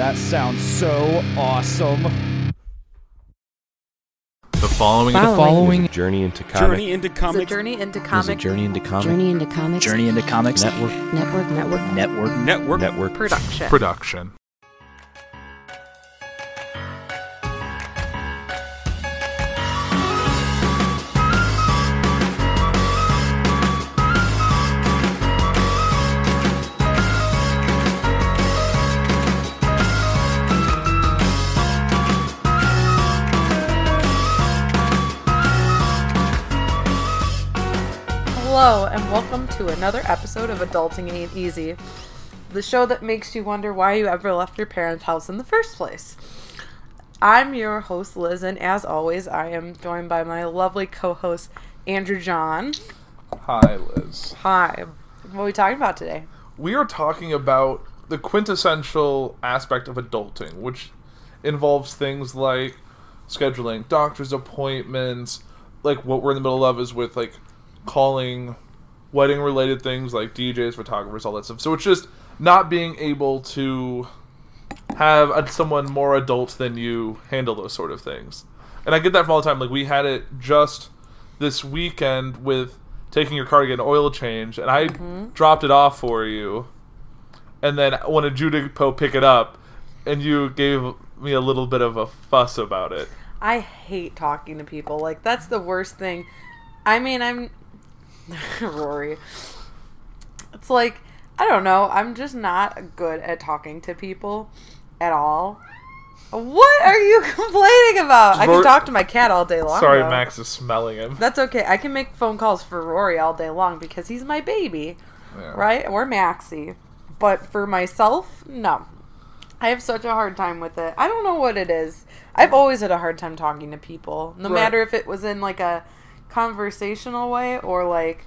That sounds so awesome. The following, The following Journey into comics. Journey into is comics. journey into is comic journey into comics journey into comics Journey into Comics network network network Network. Network. network. production. production. Hello, and welcome to another episode of Adulting Ain't Easy, the show that makes you wonder why you ever left your parents' house in the first place. I'm your host, Liz, and as always, I am joined by my lovely co host, Andrew John. Hi, Liz. Hi. What are we talking about today? We are talking about the quintessential aspect of adulting, which involves things like scheduling doctor's appointments, like what we're in the middle of is with like calling wedding related things like DJs, photographers, all that stuff. So it's just not being able to have a, someone more adult than you handle those sort of things. And I get that from all the time. Like we had it just this weekend with taking your car to get an oil change, and I mm-hmm. dropped it off for you, and then wanted you to go pick it up, and you gave me a little bit of a fuss about it. I hate talking to people. Like, that's the worst thing. I mean, I'm. Rory. It's like, I don't know. I'm just not good at talking to people at all. What are you complaining about? I can talk to my cat all day long. Sorry, though. Max is smelling him. That's okay. I can make phone calls for Rory all day long because he's my baby, Yeah. right? Or Maxie. But for myself, no. I have such a hard time with it. I don't know what it is. I've always had a hard time talking to people, no Right. matter if it was in like a conversational way or like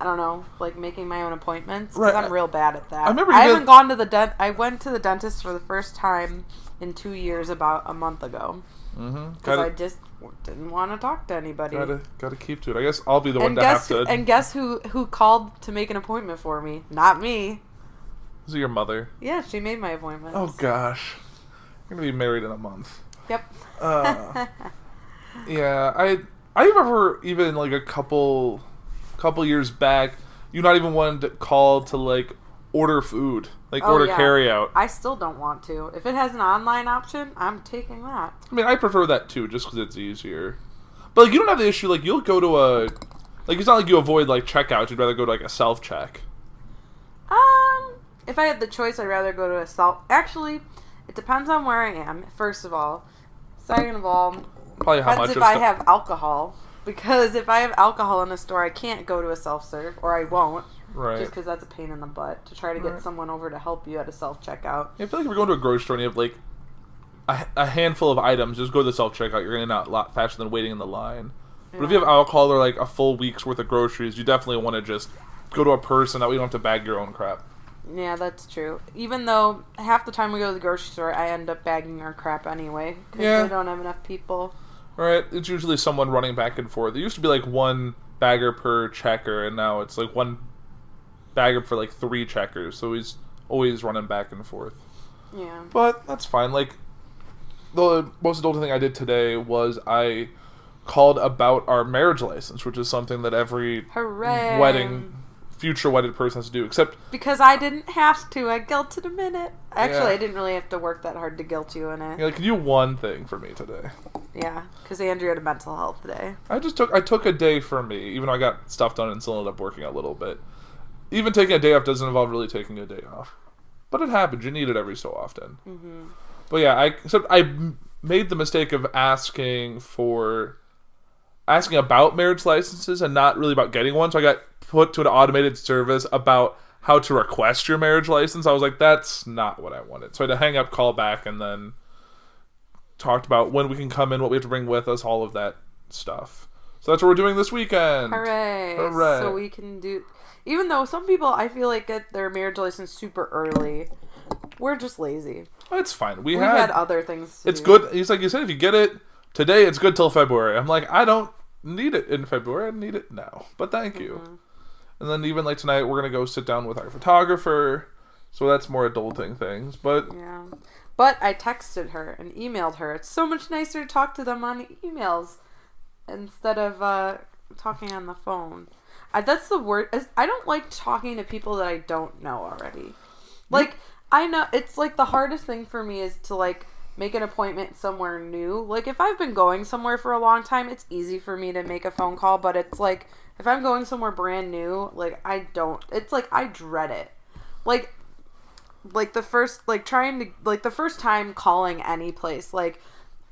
I don't know, like making my own appointments. Right. I'm real bad at that. I remember I haven't gone to the dent. I went to the dentist for the first time in two years about a month ago Mm-hmm. because I just didn't want to talk to anybody. gotta, gotta keep to it. I guess I'll be the one and to guess have to. and guess who who called to make an appointment for me? Not me. Is it your mother? Yeah, she made my appointment. Oh gosh, you're gonna be married in a month. Yep. Uh, yeah, I I remember even like a couple couple years back, you not even wanted to call to like order food, like Oh, order yeah. carry out. I still don't want to. If it has an online option, I'm taking that. I mean, I prefer that too, just because it's easier. But like, you don't have the issue. Like, you'll go to a like it's not like you avoid like checkouts. You'd rather go to like a self check. Um, if I had the choice, I'd rather go to a self. Actually, it depends on where I am. First of all, second of all, Probably how depends much. if I have alcohol. Because if I have alcohol in a store, I can't go to a self serve, or I won't. right. Just because that's a pain in the butt to try to get Right. someone over to help you at a self checkout. I feel like if you're going to a grocery store and you have like a, a handful of items, just go to the self checkout. You're gonna out a lot faster than waiting in the line. But if you have alcohol or like a full week's worth of groceries, you definitely want to just go to a person that way you don't have to bag your own crap. Yeah, that's true. Even though half the time we go to the grocery store, I end up bagging our crap anyway. Because Yeah. we don't have enough people. Right? It's usually someone running back and forth. It used to be like one bagger per checker, and now it's like one bagger for like three checkers. So he's always running back and forth. Yeah. But that's fine. Like the most adult thing I did today was I called about our marriage license, which is something that every Hooray. wedding future wedded person has to do. Except Because I didn't have to. I guilted him in it. Actually, Yeah. I didn't really have to work that hard to guilt you in it. you know, can you do one thing for me today? Yeah. Because Andrew had a mental health day. I just took I took a day for me, even though I got stuff done and still ended up working a little bit. Even taking a day off doesn't involve really taking a day off, but it happens. You need it every so often. Mm-hmm. But yeah, I so I made the mistake of asking for asking about marriage licenses and not really about getting one. So I got put to an automated service about how to request your marriage license. I was like, that's not what I wanted. So I had to hang up, call back, and then talked about when we can come in, what we have to bring with us, all of that stuff. So that's what we're doing this weekend. Hooray. Hooray. So we can do. Even though some people, I feel like, get their marriage license super early, we're just lazy. It's fine. We, We had, had, other things. To it's do. good. He's like you said, if you get it today, it's good till February. I'm like, I don't need it in February. I need it now. But thank you. Mm-hmm. And then even like tonight, we're gonna go sit down with our photographer. So that's more adulting things. But Yeah. But I texted her and emailed her. It's so much nicer to talk to them on emails instead of uh, talking on the phone. I, that's the word. I don't like talking to people that I don't know already. Like I know it's like the hardest thing for me is to like make an appointment somewhere new. Like if I've been going somewhere for a long time, it's easy for me to make a phone call, but it's like if I'm going somewhere brand new, like I don't it's like I dread it. Like like the first like trying to like the first time calling any place like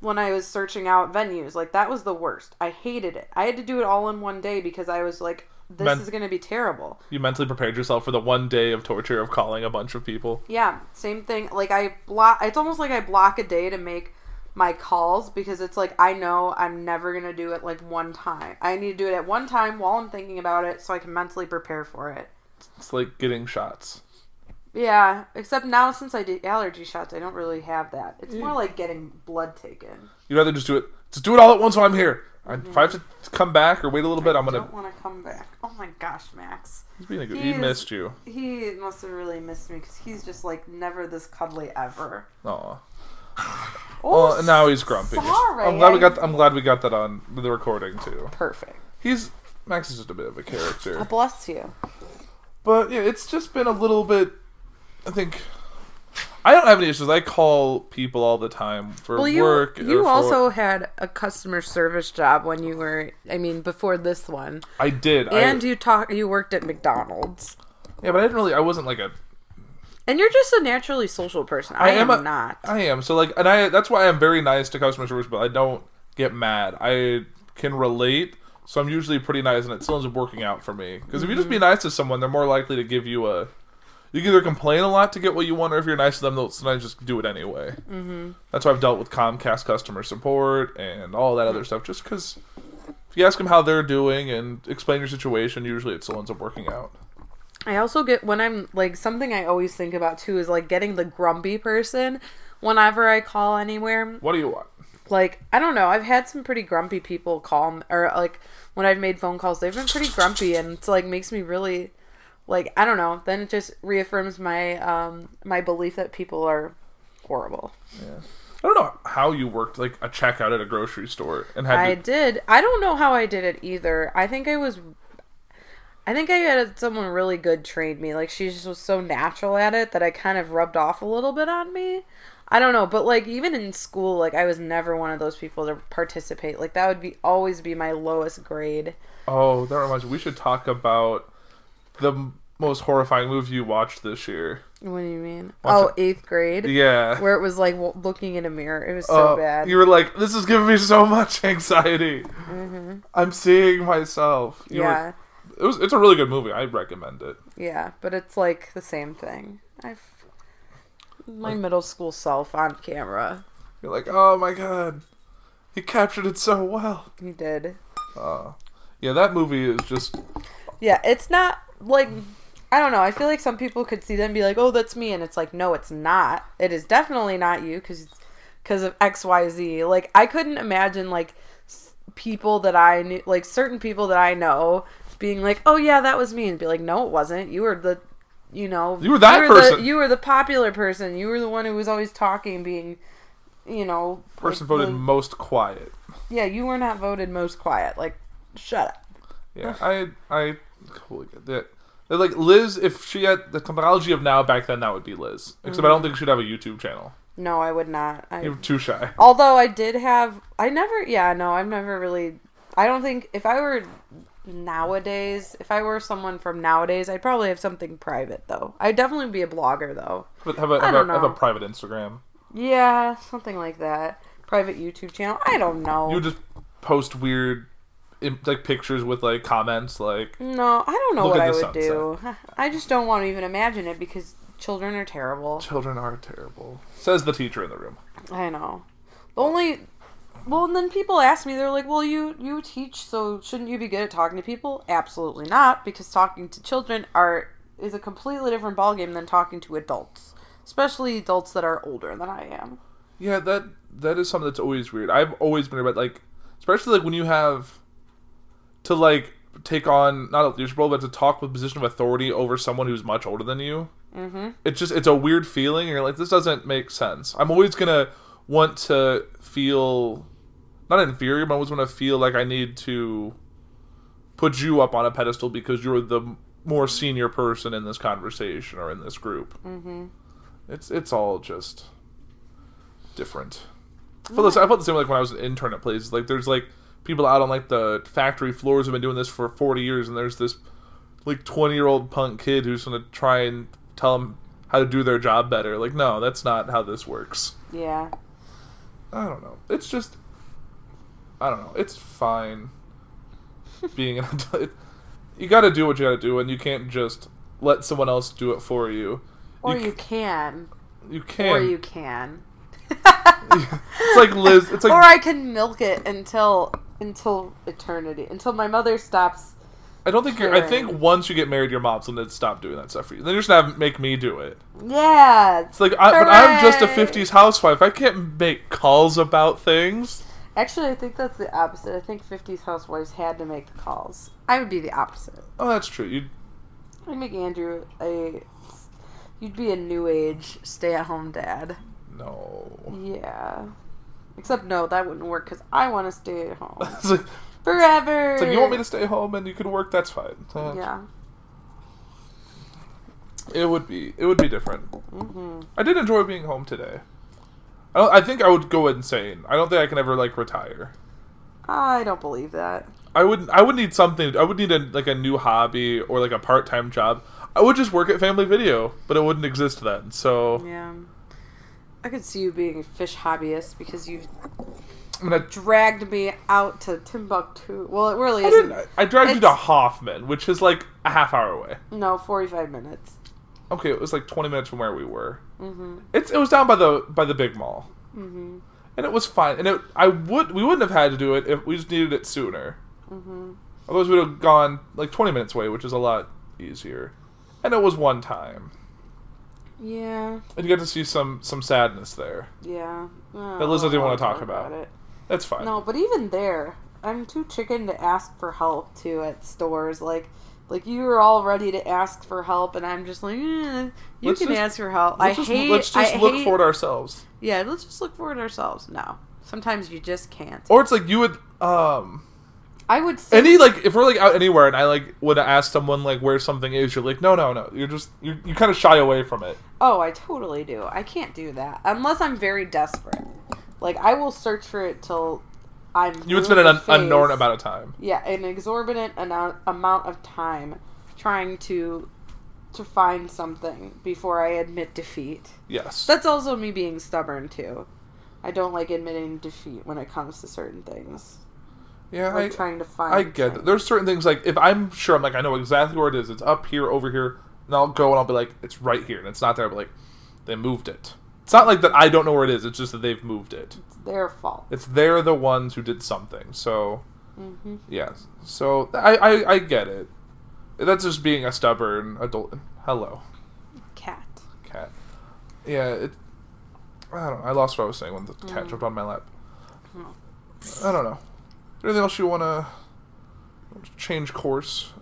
when I was searching out venues like that was the worst. I hated it. I had to do it all in one day because I was like this Men- is going to be terrible. you mentally prepared yourself for the one day of torture of calling a bunch of people. Yeah, same thing. Like I block. It's almost like I block a day to make my calls because it's like I know I'm never gonna do it like one time. I need to do it at one time while I'm thinking about it so I can mentally prepare for it. It's like getting shots. Yeah, except now since I did allergy shots, I don't really have that. It's more like getting blood taken. You'd rather just do it. Just do it all at once while I'm here. I- If I have to come back or wait a little bit, I'm gonna. don't want to come back. Oh my gosh, Max. He's being a good. He He is- missed you. He must have really missed me because he's just like never this cuddly ever. Aw. Oh, Well, now he's grumpy. sorry. I'm glad we I- got. I'm glad we got that on the recording too. perfect. He's Max is just a bit of a character, oh, Bless you. but yeah, it's just been a little bit. I think I don't have any issues. I call people all the time for Well, you work. you for- also had a customer service job when you were, I mean, before this one, I did. and I, you talk you worked at McDonald's, yeah, but I didn't really. I wasn't like a. and you're just a naturally social person. I, am, a- not. I am. So like, and I. That's why I'm very nice to customer service, but I don't get mad. I can relate. So I'm usually pretty nice, and it still ends up working out for me. Because if you Mm-hmm. just be nice to someone, they're more likely to give you a. You can either complain a lot to get what you want, or if you're nice to them, they'll sometimes just do it anyway. Mm-hmm. That's why I've dealt with Comcast customer support and all that other stuff. Just because if you ask them how they're doing and explain your situation, usually it still ends up working out. I also get when I'm like something I always think about too is like getting the grumpy person whenever I call anywhere. What do you want? Like I don't know, I've had some pretty grumpy people call or like when I've made phone calls, they've been pretty grumpy, and it's like makes me really like I don't know. Then it just reaffirms my um my belief that people are horrible. Yeah. I don't know how you worked like a checkout at a grocery store and had I to, did. I don't know how I did it either. I think I was. I think I had someone really good train me. Like she just was so natural at it that I kind of rubbed off a little bit on me. I don't know, but like even in school, like I was never one of those people to participate. Like that would be always be my lowest grade. Oh, that reminds me. We should talk about the most horrifying movie you watched this year. What do you mean? Watch oh, it. eighth grade. Yeah. Where it was like looking in a mirror. It was so Uh, bad. You were like, "This is giving me so much anxiety. I'm seeing myself." You were- Mm-hmm. yeah, it was. It's a really good movie. I recommend it. yeah, but it's like the same thing. I've my middle school self on camera. You're like, "Oh my god, he captured it so well." He did. Yeah, that movie is just. Yeah, it's not like I don't know. I feel like some people could see them and be like, "Oh, that's me," and it's like, no, it's not. It is definitely not you because because of X, Y, Z. Like I couldn't imagine like s- people that I knew, like certain people that I know, being like, "Oh yeah, that was me," and be like, "No, it wasn't. You were the." You know, You were that the- person. you were the popular person. You were the one who was always talking, being, you know, Person like, voted the- most quiet. yeah, you were not voted most quiet. Like, shut up. Yeah, I I that. They're Like Liz, if she had the technology of now back then, that would be Liz. Except I don't think she'd have a YouTube channel. No, I would not. I, You're too shy. Although I did have, I never, yeah, no, I've never really. I don't think if I were nowadays, if I were someone from nowadays, I'd probably have something private though. I'd definitely be a blogger though. But have a I have, a, don't have a private Instagram. Yeah, something like that. Private YouTube channel. I don't know. You just post weird, like pictures with like comments, like no, I don't know what I would do. I just don't want to even imagine it because children are terrible. children are terrible. Says the teacher in the room. I know. The only well, and then people ask me, they're like, "Well, you you teach, so shouldn't you be good at talking to people?" Absolutely not, because talking to children are is a completely different ballgame than talking to adults, especially adults that are older than I am. Yeah, that that is something that's always weird. I've always been about like, especially like when you have to like take on not a leadership role, but to talk with position of authority over someone who's much older than you. Mm-hmm. It's just it's a weird feeling. You're like, this doesn't make sense. I'm always gonna want to feel not inferior, but I always want to feel like I need to put you up on a pedestal because you're the more senior person in this conversation or in this group. Mm-hmm. It's it's all just different. I felt, this, I felt the same like when I was an intern at places. Like there's like people out on like the factory floors who've been doing this for 40 years, and there's this like 20 year old punk kid who's gonna try and tell them how to do their job better. Like no, that's not how this works. Yeah. I don't know. It's just I don't know. It's fine being an adult. You got to do what you got to do, and you can't just let someone else do it for you. Or c- you can. you can. Or you can. it's like Liz. It's like or I can milk it until until eternity, until my mother stops. I don't think you're. I think once you get married, your mom's gonna stop doing that stuff for you. Then you're just gonna have, make me do it. Yeah. It's like, I, but I'm just a '50s housewife. I can't make calls about things. Actually, I think that's the opposite. I think 50s housewives had to make the calls. I would be the opposite. Oh, that's true. You'd. I'd make Andrew a. You'd be a new age stay at home dad. no. Yeah. Except, no, that wouldn't work because I want to stay at home It's like, forever. it's like you want me to stay home and you can work. That's fine. Yeah. It would be. It would be different. Mm-hmm. I did enjoy being home today. I, don't, I think I would go insane. I don't think I can ever like retire. I don't believe that. I would. I would need something. I would need a like a new hobby or like a part time job. I would just work at Family Video, but it wouldn't exist then. So Yeah. I could see you being a fish hobbyist because you've I'm gonna. dragged me out to Timbuktu. Well, it really I isn't. I dragged you to Hoffman, which is like a half hour away. No, 45 minutes. Okay, it was like 20 minutes from where we were. Mm-hmm. It's it was down by the by the big mall, mm-hmm. and it was fine. And it I would we wouldn't have had to do it if we just needed it sooner. Mm-hmm. Otherwise, we'd have gone like 20 minutes away, which is a lot easier. And it was one time, Yeah, and you get to see some some sadness there. yeah. That Liz didn't wanna talk about. it. That's fine. No, but even there, I'm too chicken to ask for help too at stores. Like, like you were all ready to ask for help, and I'm just like, eh, you Let's can just- ask for help. I just, hate. let's just I look hate, for it ourselves. Yeah, let's just look for it ourselves. No, sometimes you just can't. Or it's like you would um I would say any like if we're like out anywhere and I like would ask someone like where something is, you're like no no no. You're just you you kind of shy away from it. Oh, I totally do. I can't do that unless I'm very desperate. Like I will search for it till I'm. You would spend an un- unknown amount of time. Yeah, an exorbitant amount amount of time trying to to find something before I admit defeat. Yes. That's also me being stubborn too. I don't like admitting defeat when it comes to certain things. Yeah, Like I, trying to find. I get it. There's certain things like if I'm sure I'm like I know exactly where it is. It's up here, over here, and I'll go and I'll be like it's right here, and it's not there. But like they moved it. It's not like that I don't know where it is. It's just that they've moved it. It's their fault. It's they're the ones who did something. So hmm yes. So I I, I get it. That's just being a stubborn adult. Hello, Cat. cat. Yeah. It. I don't. know. I lost what I was saying when the cat Mm. jumped on my lap. Oh. I don't know. Anything else you want to change course?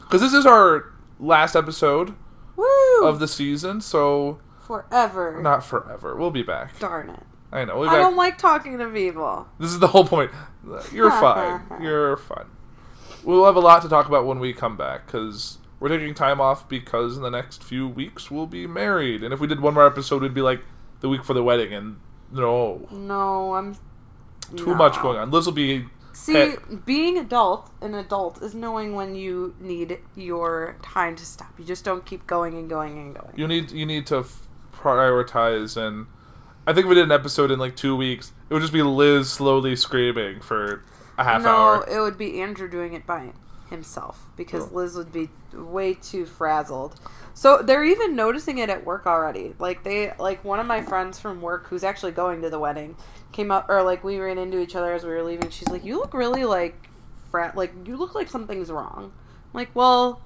Because this is our last episode Woo! of the season, so Forever. not forever. We'll be back. Darn it. I know. We'll be I don't like talking to people. This is the whole point. You're fine. You're fine. We'll have a lot to talk about when we come back because we're taking time off because in the next few weeks we'll be married. And if we did one more episode, it'd be like the week for the wedding. And no, No, I'm. Too much going on. Liz will be. See, being adult, an adult is knowing when you need your time to stop. You just don't keep going and going and going. You need you need to f- prioritize and. I think if we did an episode in like two weeks, it would just be Liz slowly screaming for a half no, hour. No, it would be Andrew doing it by himself because Oh. Liz would be way too frazzled. So they're even noticing it at work already. Like they like one of my friends from work who's actually going to the wedding came up or like we ran into each other as we were leaving. She's like, "You look really like frat like you look like something's wrong." I'm like, "Well,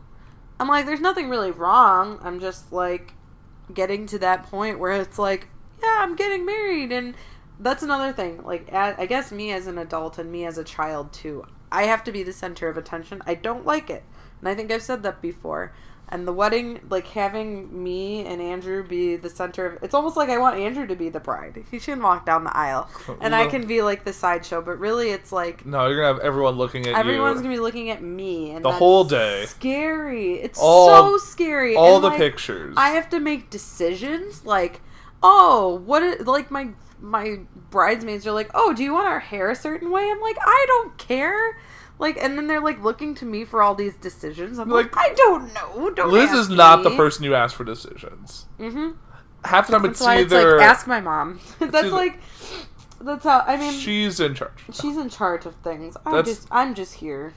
I'm like there's nothing really wrong. I'm just like getting to that point where it's like, yeah, I'm getting married and that's another thing. Like, I guess me as an adult and me as a child too, I have to be the center of attention. I don't like it, and I think I've said that before. And the wedding, like having me and Andrew be the center of it's almost like I want Andrew to be the bride. He shouldn't walk down the aisle, and I can be like the sideshow. But really, it's like No, you're gonna have everyone looking at everyone's you. gonna be looking at me, and The whole day. Scary. It's All- so scary. all And, the like, pictures. I have to make decisions like, oh, what is, like my my bridesmaids are like, "Oh, do you want our hair a certain way?" I'm like, "I don't care." Like and then they're like looking to me for all these decisions. I'm like, Like, "I don't know." Don't Liz is not the person you ask for decisions. Mhm. Half the time That's it's why it's either like ask my mom. that's like that's how I mean she's in charge. she's in charge of things. I'm That's- just I'm just here.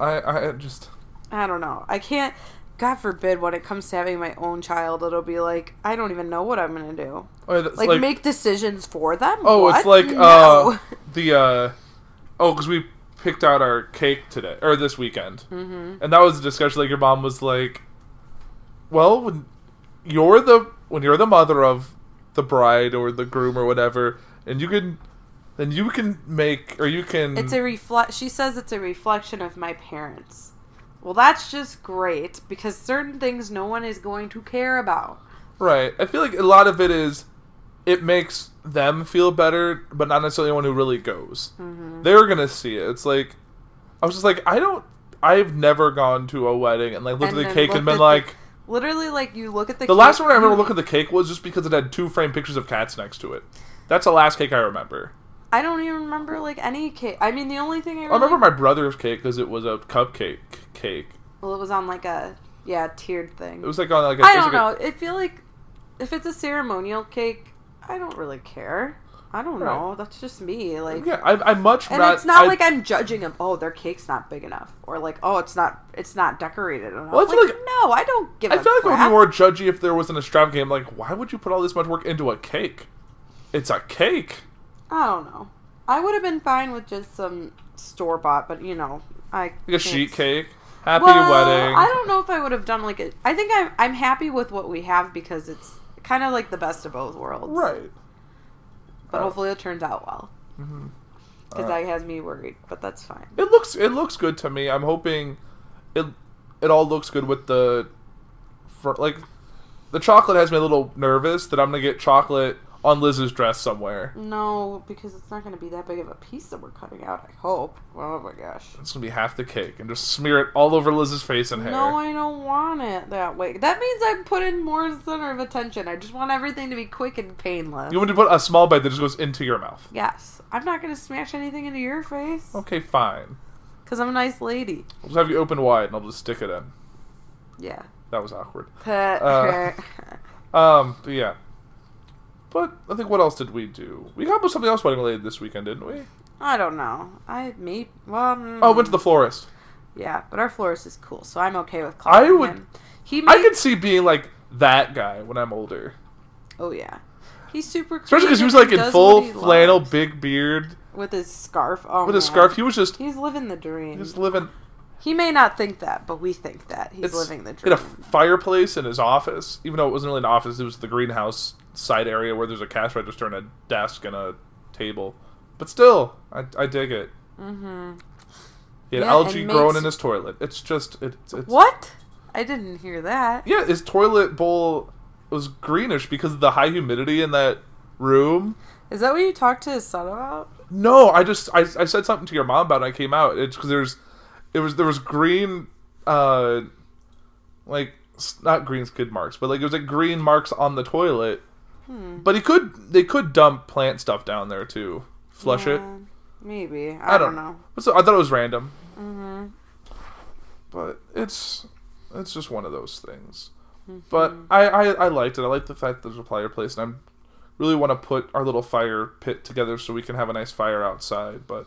I I just I don't know. I can't. God forbid when it comes to having my own child, it'll be like I don't even know what I'm gonna do. oh, Like, like, make decisions for them. oh, What? it's like no. uh the uh oh because we picked out our cake today or this weekend, mm-hmm. and that was a discussion. Like your mom was like, "Well, when you're the when you're the mother of the bride or the groom or whatever, and you can." Then you can make, or you can. it's a reflect. She says it's a reflection of my parents. Well, that's just great because certain things no one is going to care about. Right. I feel like a lot of it is it makes them feel better, but not necessarily anyone who really goes. Mm-hmm. They're gonna see it. It's like I was just like, I don't. I've never gone to a wedding and like looked And at the cake and been the- like. Literally, like you look at the The cake- last one I remember looking at the cake was just because it had two framed pictures of cats next to it. That's the last cake I remember. I don't even remember like any cake. I mean, the only thing I, really, I remember my brother's cake because it was a cupcake cake. well, it was on like a yeah tiered thing. It was like on like a. I don't like know. I feel like if it's a ceremonial cake, I don't really care. I don't Right. know. That's just me. Like, yeah, I, I much and it's not I- like I'm judging them. Oh, their cake's not big enough, or like, oh, it's not, it's not decorated enough. Well, I feel like, like- no, I don't give. I a feel like it would be more judgy if there was an extravagant. I'm like, why would you put all this much work into a cake? It's a cake. I don't know. I would have been fine with just some store bought, but you know, I Like a sheet cake. Happy well, wedding. I don't know if I would have done like a. I think I'm I'm happy with what we have because it's kind of like the best of both worlds. Right. But Oh. hopefully it turns out well. Mhm. Because Alright. that has me worried, but that's fine. It looks it looks good to me. I'm hoping it it all looks good with the for, like the chocolate has me a little nervous that I'm gonna get chocolate on Liz's dress somewhere. No, because it's not going to be that big of a piece that we're cutting out. I hope. Oh my gosh. It's gonna be half the cake and just smear it all over Liz's face and hair. No, I don't want it that way. That means I'm putting more center of attention. I just want everything to be quick and painless. you want to put a small bite that just goes into your mouth. yes. I'm not going to smash anything into your face. Okay, fine. Because I'm a nice lady. I'll just have you open wide and I'll just stick it in. Yeah. That was awkward. Uh, Um, but yeah. But I think what else did we do? We got something else wedding related this weekend, didn't we? I don't know. I me well. mm, Oh, went to the florist. yeah, but our florist is cool, so I'm okay with I would- him. He I could see being like that guy when I'm older. Oh yeah, he's super. Especially because he was like and in full flannel, loves. big beard, with his scarf. Oh, with his scarf. He was just He's living the dream. he was living. He may not think that, but we think that he's It's living the dream. in a fireplace in his office, even though it wasn't really an office. It was the greenhouse side area where there's a cash register and a desk and a table. But still, I, I dig it. mm-hmm. He had Yeah, algae growing makes- in his toilet. It's just it's, it's What? I didn't hear that. Yeah, his toilet bowl was greenish because of the high humidity in that room. Is that what you talked to his son about? No, I just I, I said something to your mom about it. and I came out. It's because there's it was there was green, uh, like not green skid marks, but like there was like green marks on the toilet. Hmm. But he could they could dump plant stuff down there too, flush it. Maybe. I, I don't, don't- know. So I thought it was random, Mm-hmm. but it's it's just one of those things. Mm-hmm. But I, I I liked it. I like the fact that there's a fireplace, and I'm really want to put our little fire pit together so we can have a nice fire outside. But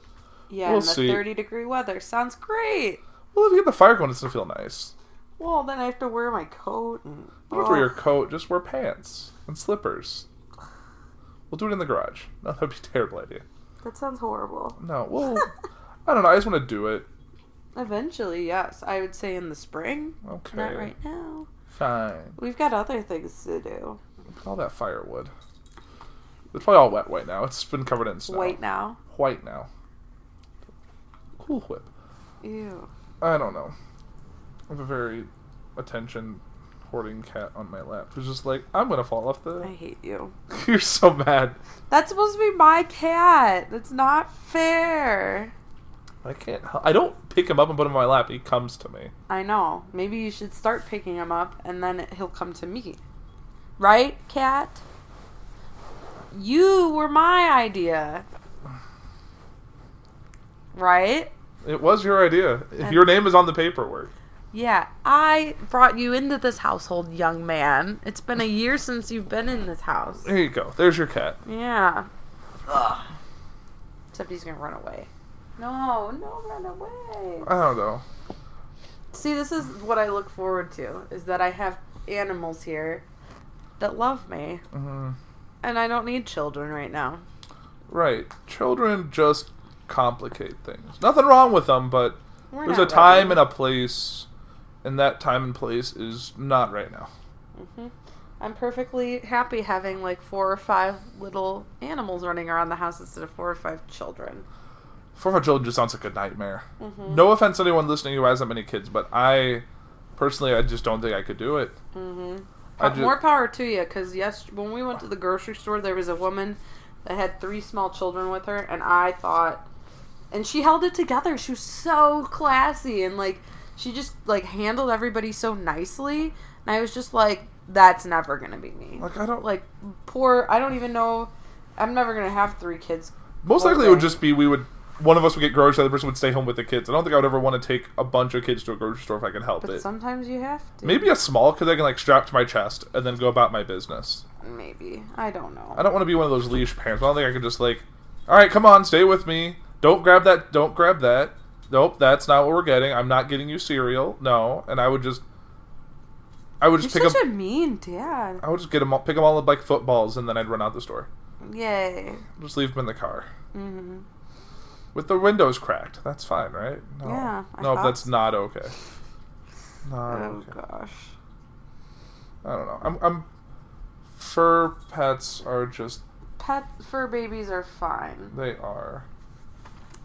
Yeah, We'll in the see. 30 degree weather. Sounds great. Well, if you get the fire going, it's gonna feel nice. Well, then I have to wear my coat and. Don't to wear oh. your coat. Just wear pants and slippers. We'll do it in the garage. No, that'd be a terrible idea. that sounds horrible. No, well, I don't know. I just want to do it. Eventually, yes. I would say in the spring. Okay. Not right now. Fine. We've got other things to do. All that firewood. It's probably all wet right now. It's been covered in snow. White now. White now. Cool whip. Ew. I don't know. I have a very attention hoarding cat on my lap who's just like, I'm gonna fall off the. I hate you. You're so mad. That's supposed to be my cat. That's not fair. I can't. I don't pick him up and put him on my lap. He comes to me. I know. Maybe you should start picking him up and then he'll come to me. Right, cat? You were my idea. Right? It was your idea. Your name is on the paperwork. Yeah, I brought you into this household, young man. It's been a year since you've been in this house. There you go. There's your cat. Yeah. Ugh. Except he's gonna run away. No, no, run away. I don't know. See, this is what I look forward to: is that I have animals here that love me, Mhm. and I don't need children right now. Right. Children just complicate things. Nothing wrong with them, but We're there's a time ready. and a place, and that time and place is not right now. I'm perfectly happy having like four or five little animals running around the house instead of four or five children. Four or five children just sounds like a nightmare. Mm-hmm. No offense to anyone listening who has that many kids, but I personally, I just don't think I could do it. Mm-hmm. I ju- More power to you, because yes, when we went to the grocery store, there was a woman that had three small children with her, and I thought, and she held it together. She was so classy, and like she just like handled everybody so nicely, and I was just like, that's never gonna be me. Like I don't Like poor, I don't even know. I'm never gonna have three kids. Most Poor likely, it would just be we would one of us would get groceries, the other person would stay home with the kids. I don't think I would ever want to take a bunch of kids to a grocery store if I can help But it. sometimes you have to. Maybe a small kid I can like strap to my chest and then go about my business. Maybe. I don't know. I don't want to be one of those leash parents. I don't think I could just like, all right, come on, stay with me. Don't grab that. Don't grab that. Nope, that's not what we're getting. I'm not getting you cereal. No, and I would just, I would just You're pick such up. a mean dad. I would just get them all, pick them all up like footballs, and then I'd run out the store. Yay. Just leave them in the car Mm-hmm. with the windows cracked. That's fine, right? No, Yeah, I no, that's so. not okay. Not Oh okay. gosh. I don't know. I'm, I'm. Fur pets are just Pet fur babies are fine. they are.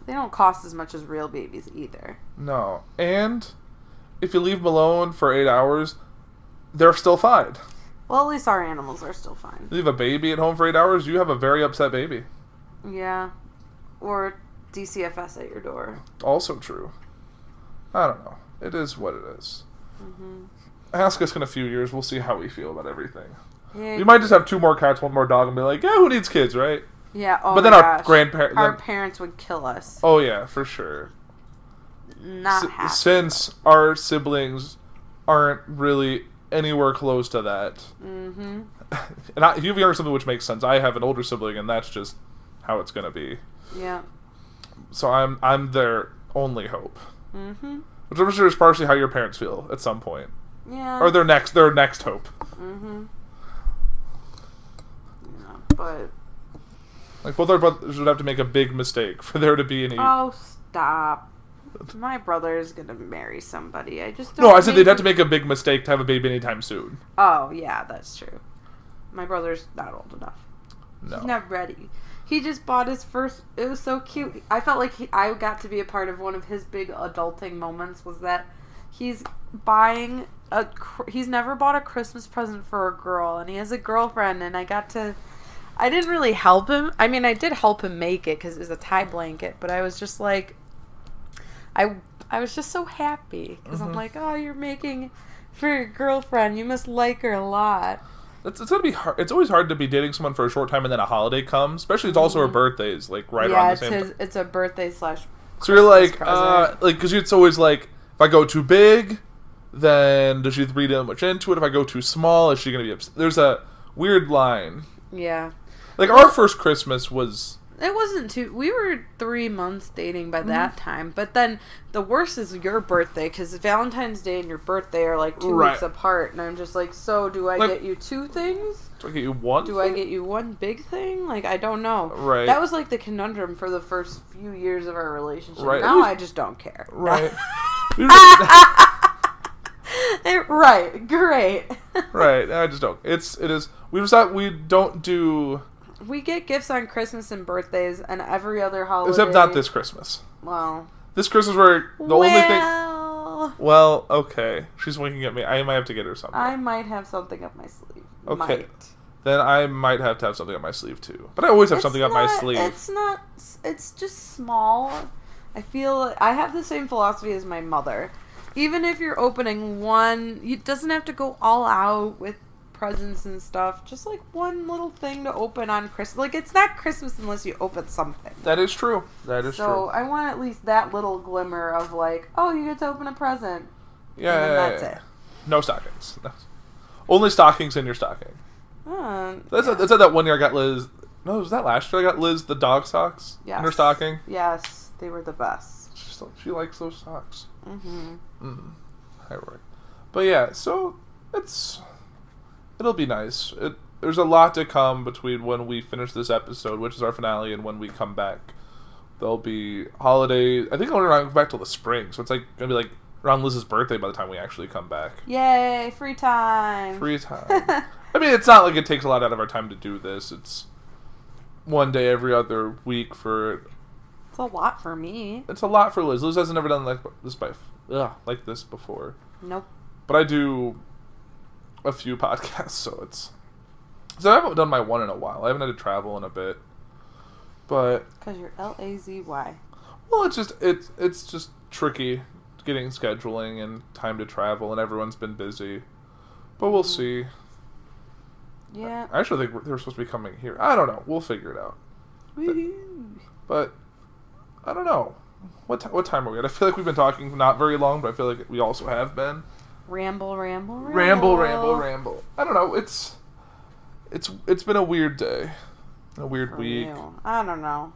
They don't cost as much as real babies either. No. And if you leave them alone for eight hours, they're still fine. Well, at least our animals are still fine. Leave a baby at home for eight hours, you have a very upset baby. Yeah. Or DCFS at your door. Also true. I don't know. It is what it is. Mm-hmm. Ask us in a few years, we'll see how we feel about everything. Yeah. We might just have two more cats, one more dog, and be like, yeah, who needs kids, right? Yeah. Oh but then our grandparents. Our parents would kill us. oh, yeah, for sure. Not S- since our siblings aren't really anywhere close to that. Mm-hmm. and I, if you have a younger sibling, which makes sense, I have an older sibling, and that's just how it's gonna be. Yeah. So I'm I'm their only hope, Mm-hmm. which I'm sure is partially how your parents feel at some point, Yeah. or their next their next hope. Mm-hmm. Yeah, but Like both our brothers would have to make a big mistake for there to be any. oh, stop. My brother's gonna marry somebody. I just don't no, I said they'd have to make a big mistake to have a baby anytime soon. Oh yeah, that's true. My brother's not old enough. No. He's not ready. He just bought his first. It was so cute. I felt like he, I got to be a part of one of his big adulting moments. Was that he's buying a. He's never bought a Christmas present for a girl, and he has a girlfriend, and I got to. I didn't really help him. I mean, I did help him make it because it was a tie blanket, but I was just like, I I was just so happy because I'm like, oh, you're making for your girlfriend. You must like her a lot. It's, it's gonna be hard. It's always hard to be dating someone for a short time and then a holiday comes. Especially it's also her birthdays, like right Mm-hmm. yeah, around the it's same. his. time. It's a birthday slash. So you're like, uh, like, because it's always like, if I go too big, then does she read too much into it? If I go too small, is she gonna be upset? There's a weird line. Yeah. Like our first Christmas was It wasn't too. We were three months dating by Mm-hmm. that time, but then the worst is your birthday because Valentine's Day and your birthday are like two Right. weeks apart, and I'm just like, so do I Like- get you two things? Do I get you one? Do I get you one big thing? Like I don't know. Right. That was like the conundrum for the first few years of our relationship. Right. Now was- I just don't care. Right. It- right. Great. right. I just don't. It's it is. We decided we don't do we get gifts on Christmas and birthdays and every other holiday. except not this Christmas. Well. This Christmas, where the only thing. well, Well, okay. She's winking at me. I might have to get her something. I might have something up my sleeve. Okay. Might. then I might have to have something up my sleeve too. But I always have It's something up my sleeve. It's not. It's just small. I feel I have the same philosophy as my mother. Even if you're opening one, it doesn't have to go all out with presents and stuff. Just like one little thing to open on Christmas. Like it's not Christmas unless you open something. That is true. That is So true. So I want at least that little glimmer of like, oh, you get to open a present. Yeah, and then yeah, that's yeah, it. No stockings. No. Only stockings in your stocking. Uh, That's yeah. that's that one year I got Liz. No, was that last year? I got Liz the dog socks in her stocking. Yes, they were the best. She, still, she likes those socks. hmm Mm. Hi, Roy. But yeah, so it's it'll be nice. It, there's a lot to come between when we finish this episode, which is our finale, and when we come back. There'll be holidays. I think I'll go back till the spring, so it's like gonna be like around Liz's birthday by the time we actually come back. Yay, free time. Free time. I mean, it's not like it takes a lot out of our time to do this. It's one day every other week for. It's a lot for me. It's a lot for Liz. Liz hasn't ever done like this by ugh, like this before. Nope. But I do a few podcasts, so it's. So I haven't done my one in a while. I haven't had to travel in a bit. But Because you're L A Z Y. well, it's just it's it's just tricky getting scheduling and time to travel, and everyone's been busy. But we'll mm-hmm. see. Yeah. I actually think they're supposed to be coming here. I don't know. We'll figure it out. Woohoo. But I don't know. What ti what time are we at? I feel like we've been talking not very long, but I feel like we also have been. Ramble, ramble, ramble. Ramble, ramble, ramble. I don't know. It's it's it's been a weird day, a weird For week. you. I don't know.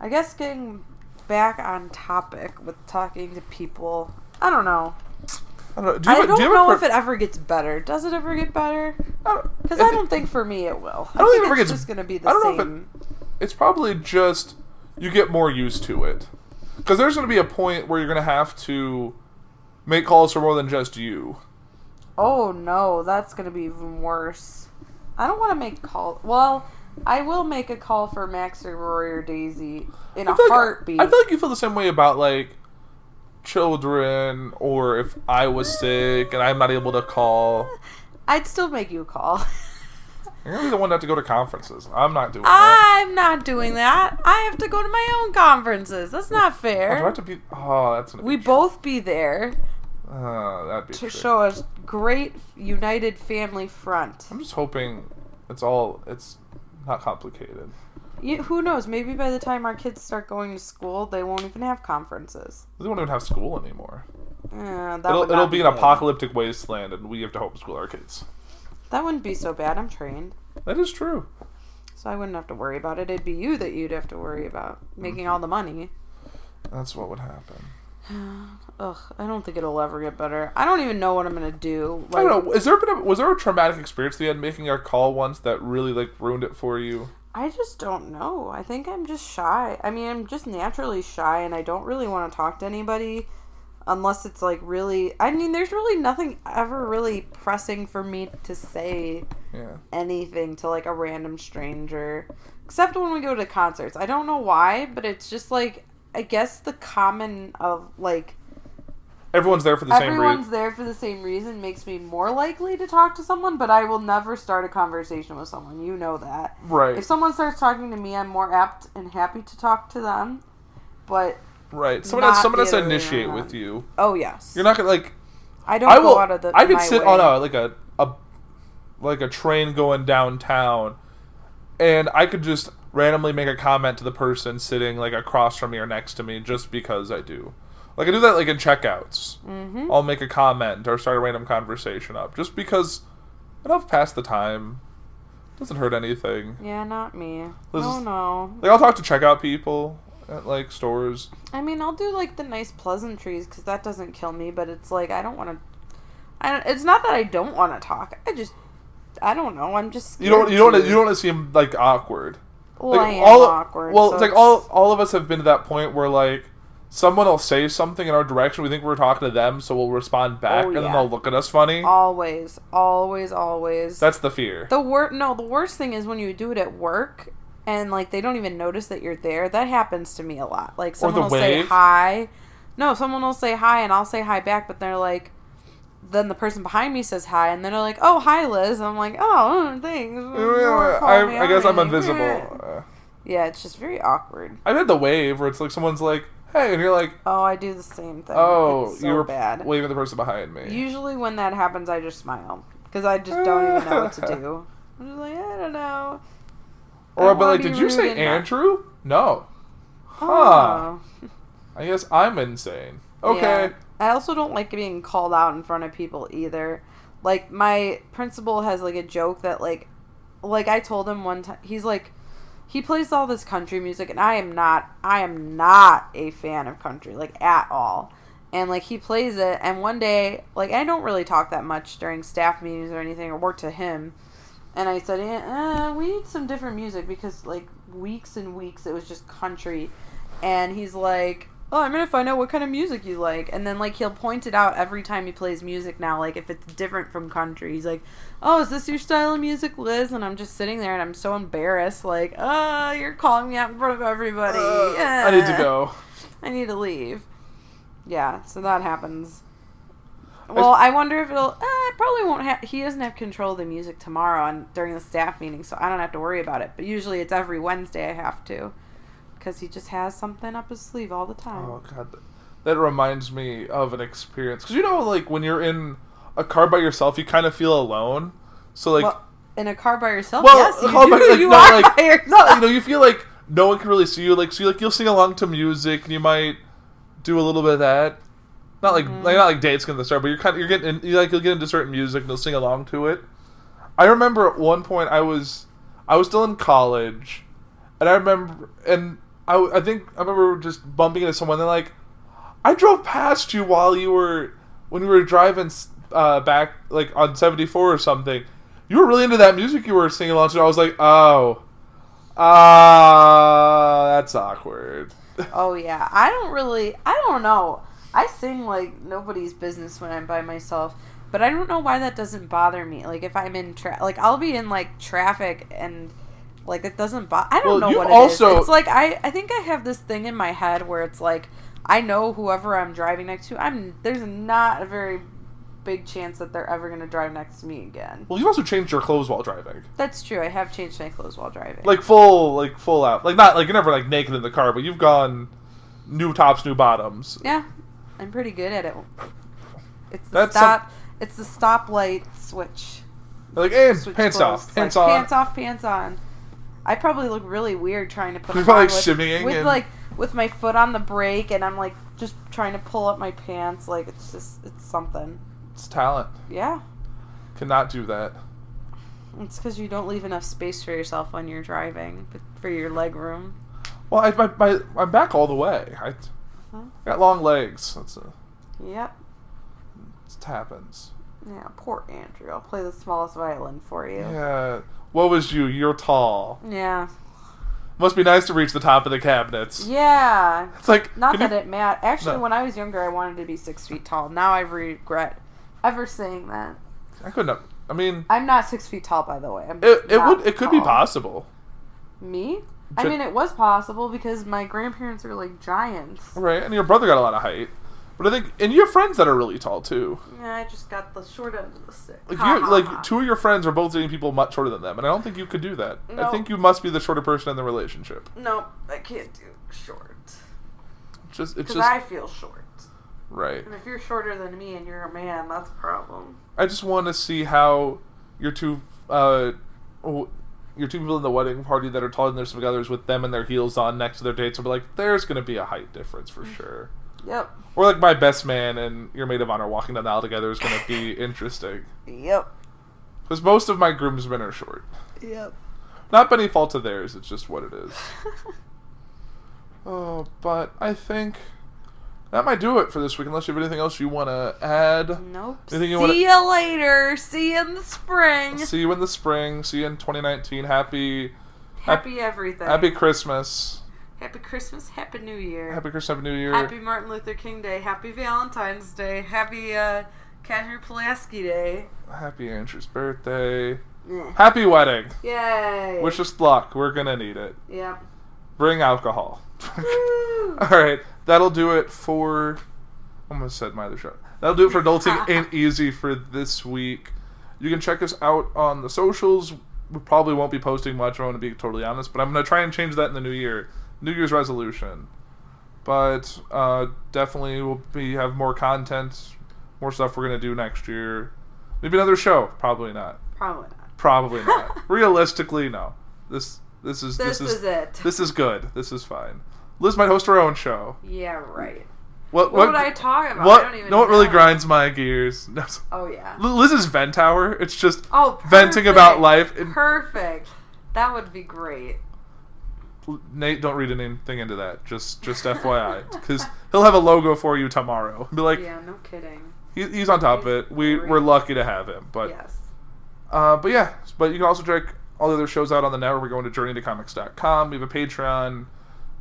I guess getting back on topic with talking to people. I don't know. I don't know. Do you I don't do you know if it ever gets better. Does it ever get better? Because I I, don't think for me it will. I, don't think think it gets- just going to be the I don't know if it- same. It's probably just you get more used to it, because there's going to be a point where you're going to have to make calls for more than just you. Oh no, that's gonna be even worse. I don't want to make call. Well, I will make a call for Max or Rory or Daisy in a I feel like- heartbeat. I feel like you feel the same way about like children, or if I was sick and I'm not able to call. I'd still make you a call. You're gonna be the one have to go to conferences. I'm not doing that. I'm not doing that. I have to go to my own conferences. That's not Oh, do I fair. have to be? Oh, that's We both be there Uh, that'd be to true. show a great united family front. I'm just hoping it's all it's not complicated. You, who knows? Maybe by the time our kids start going to school, they won't even have conferences. They won't even have school anymore. Eh, that It'll, would it'll not be an good. apocalyptic wasteland, and we have to homeschool our kids. That wouldn't be so bad. I'm trained. That is true. So I wouldn't have to worry about it. It'd be you that you'd have to worry about making all the money. That's what would happen. Ugh, I don't think it'll ever get better. I don't even know what I'm gonna do. I don't know. Is there been a, was there a traumatic experience that you had making our call once that really like ruined it for you? I just don't know. I think I'm just shy. I mean, I'm just naturally shy, and I don't really want to talk to anybody unless it's like really. I mean, there's really nothing ever really pressing for me to say Yeah. anything to like a random stranger, except when we go to concerts. I don't know why, but it's just like I guess the common of like Everyone's there for the same everyone's reason. there for the same reason makes me more likely to talk to someone. But I will never start a conversation with someone. You know that. Right. If someone starts talking to me, I'm more apt and happy to talk to them. But Right. Someone has someone has to initiate with you. oh yes, You're not gonna like. I don't I go will. out of the. I could sit way. on a like a a like a train going downtown, and I could just randomly make a comment to the person sitting like across from me or next to me just because I do. Like I do that like in checkouts. Mm-hmm. I'll make a comment or start a random conversation up just because I don't pass the time. Doesn't hurt anything. Yeah, not me. This oh is- no. Like I'll talk to checkout people at like stores. I mean, I'll do like the nice pleasantries because that doesn't kill me. But it's like I don't want to. I don't, it's not that I don't want to talk. I just I don't know. I'm just You don't you don't you don't want to seem like awkward. Well, Like, all, awkward. Well, so it's like all all of us have been to that point where like someone will say something in our direction. We think we're talking to them, so we'll respond oh, back, Oh, and then they'll look at us funny. always, always, always. That's the fear. The wor no, the worst thing is when you do it at work and like they don't even notice that you're there. That happens to me a lot. Like someone will say hi. No, someone will say hi and I'll say hi back, but they're like then the person behind me says hi and then they're like, "Oh, hi Liz." I'm like, "Oh, mm, thanks." I, I guess I'm invisible. Yeah, it's just very awkward. I've had the wave where it's like someone's like, "Hey," and you're like, Oh, I do the same thing. "Oh, so you were bad. waving at the person behind me." Usually when that happens, I just smile because I just don't even know what to do. I'm just like, I don't know. I or don't but like, did you say and not- Andrew? No. Oh. Huh. Oh. I guess I'm insane. Okay. Yeah. I also don't like being called out in front of people either. Like my principal has like a joke that like like I told him one time he's like he plays all this country music and I am not I am not a fan of country like at all. And like he plays it and one day like I don't really talk that much during staff meetings or anything or work to him. And I said, eh, uh, we need some different music because like weeks and weeks it was just country. And he's like, oh, I'm gonna find out what kind of music you like. And then like he'll point it out every time he plays music now, like if it's different from country. He's like, oh, is this your style of music, Liz? And I'm just sitting there and I'm so embarrassed, like, oh, you're calling me out in front of everybody. Uh, I need to go. I need to leave. Yeah, so that happens. Well, I wonder if it'll. Uh, it probably won't have. He doesn't have control of the music tomorrow and during the staff meeting, so I don't have to worry about it. But usually it's every Wednesday I have to, because he just has something up his sleeve all the time. Oh god, that- reminds me of an experience because you know, like when you're in a car by yourself, you kind of feel alone. So like, well, in a car by yourself, well, yes, you do. by- like, you no, are like- by yourself. no, you know, you feel like no one can really see you. Like, so you like you'll sing along to music, and you might do a little bit of that. Not like Mm-hmm. like not like dates gonna start, but you're kind of you're getting in, you like you'll get into certain music and you'll sing along to it. I remember at one point I was I was still in college, and I remember and I, I think I remember just bumping into someone. They're like, I drove past you while you were when you were driving uh, back like on seventy four or something. You were really into that music you were singing along to. I was like, oh, ah, that's awkward. Oh yeah, I don't really. I don't know. I sing like nobody's business when I'm by myself, but I don't know why that doesn't bother me. Like if I'm in tra- like I'll be in like traffic and like it doesn't bother. I don't Well, know what it is. also- It's like I I think I have this thing in my head where it's like I know whoever I'm driving next to. I'm there's not a very big chance that they're ever gonna drive next to me again. Well, you've also changed your clothes while driving, That's true. I have changed my clothes while driving. like full, like full out, like not like you're never like naked in the car, but you've gone new tops, new bottoms. Yeah, I'm pretty good at it. It's the That's some- stop. It's the stoplight switch. Like and switch pants clothes. off, pants like, on. Pants off, pants on. I probably look really weird trying to put You're them on probably with, shimmying with and- like with my foot on the brake, and I'm like just trying to pull up my pants. Like it's just it's something. It's talent. Yeah, Cannot do that. it's because you don't leave enough space for yourself when you're driving, but for your leg room. Well, I, my, my, I'm back all the way. I Huh? got long legs. That's a, Yep. it happens. Yeah. Poor Andrew. I'll play the smallest violin for you. Yeah. What was you? You're tall. Yeah. Must be nice to reach the top of the cabinets. Yeah. It's like Not that you- it mattered. Actually, No. when I was younger, I wanted to be six feet tall. Now I regret ever saying that. I couldn't. Have, I mean, I'm not six feet tall, by the way. I'm it, it would. It could be possible. Me? I mean, it was possible because my grandparents are like giants. Right, and your brother got a lot of height. But I think, and you have friends that are really tall too. Yeah, I just got the short end of the stick. Like Ha, you, ha, like ha. two of your friends are both dating people much shorter than them, and I don't think you could do that. I think you must be the shorter person in the relationship. Nope, I can't do short. Just it's Because just I feel short. right. And if you're shorter than me and you're a man, that's a problem. I just want to see how your two, uh, your two people in the wedding party that are taller than their significant others with them and their heels on next to their dates will be like, there's gonna be a height difference for sure. Yep. Or like my best man and your maid of honor walking down the aisle together is gonna be interesting. Yep. Because most of my groomsmen are short. Yep. Not by any fault of theirs, it's just what it is. oh, but I think that might do it for this week, unless you have anything else you want to add. Nope. Anything you See wanna- you later. See you in the spring. See you in the spring. See you in 2019. Happy, Happy everything. happy Christmas. Happy Christmas. Happy New Year. Happy Christmas, Happy New Year. Happy Martin Luther King Day. Happy Valentine's Day. Happy uh, Casimir Pulaski Day. Happy Andrew's birthday. Yeah. Happy wedding. Yay. Wish us luck. We're gonna need it. Yep. Bring alcohol. All right, that'll do it for. I almost said my other show. That'll do it for Adulting Ain't Easy for this week. You can check us out on the socials. We probably won't be posting much. I want to be totally honest, but I'm gonna try and change that in the new year. New Year's resolution. But uh, definitely we'll be have more content, more stuff we're gonna do next year. Maybe another show. Probably not. Probably not. Probably not. Realistically, no. This this is This, this, is, it. this is good. This is fine. Liz might host her own show. yeah, right. What What, would I talk about? What? I don't even know what really grinds my gears? Oh, yeah. Liz's vent hour. It's just Oh, venting about life. And Perfect. That would be great. Nate, don't read anything into that. Just just FYI, because he'll have a logo for you tomorrow. Be like, Yeah, no kidding. he, he's on top of it. We Great. we're lucky to have him. But yes. Uh, but yeah, but you can also check all the other shows out on the network. We're going to journeytocomics.com. We have a Patreon.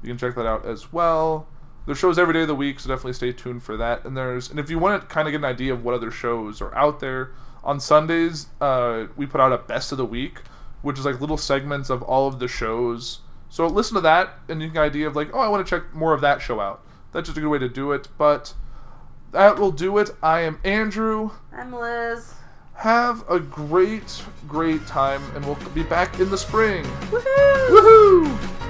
You can check that out as well. There's shows every day of the week, so definitely stay tuned for that. And there's and if you want to kind of get an idea of what other shows are out there, on Sundays uh, we put out a best of the week, which is like little segments of all of the shows. So listen to that, and you get an idea of like, oh, I want to check more of that show out. That's just a good way to do it. But that will do it. I am Andrew. I'm Liz. Have a great, great time, and we'll be back in the spring. Woohoo! Woohoo!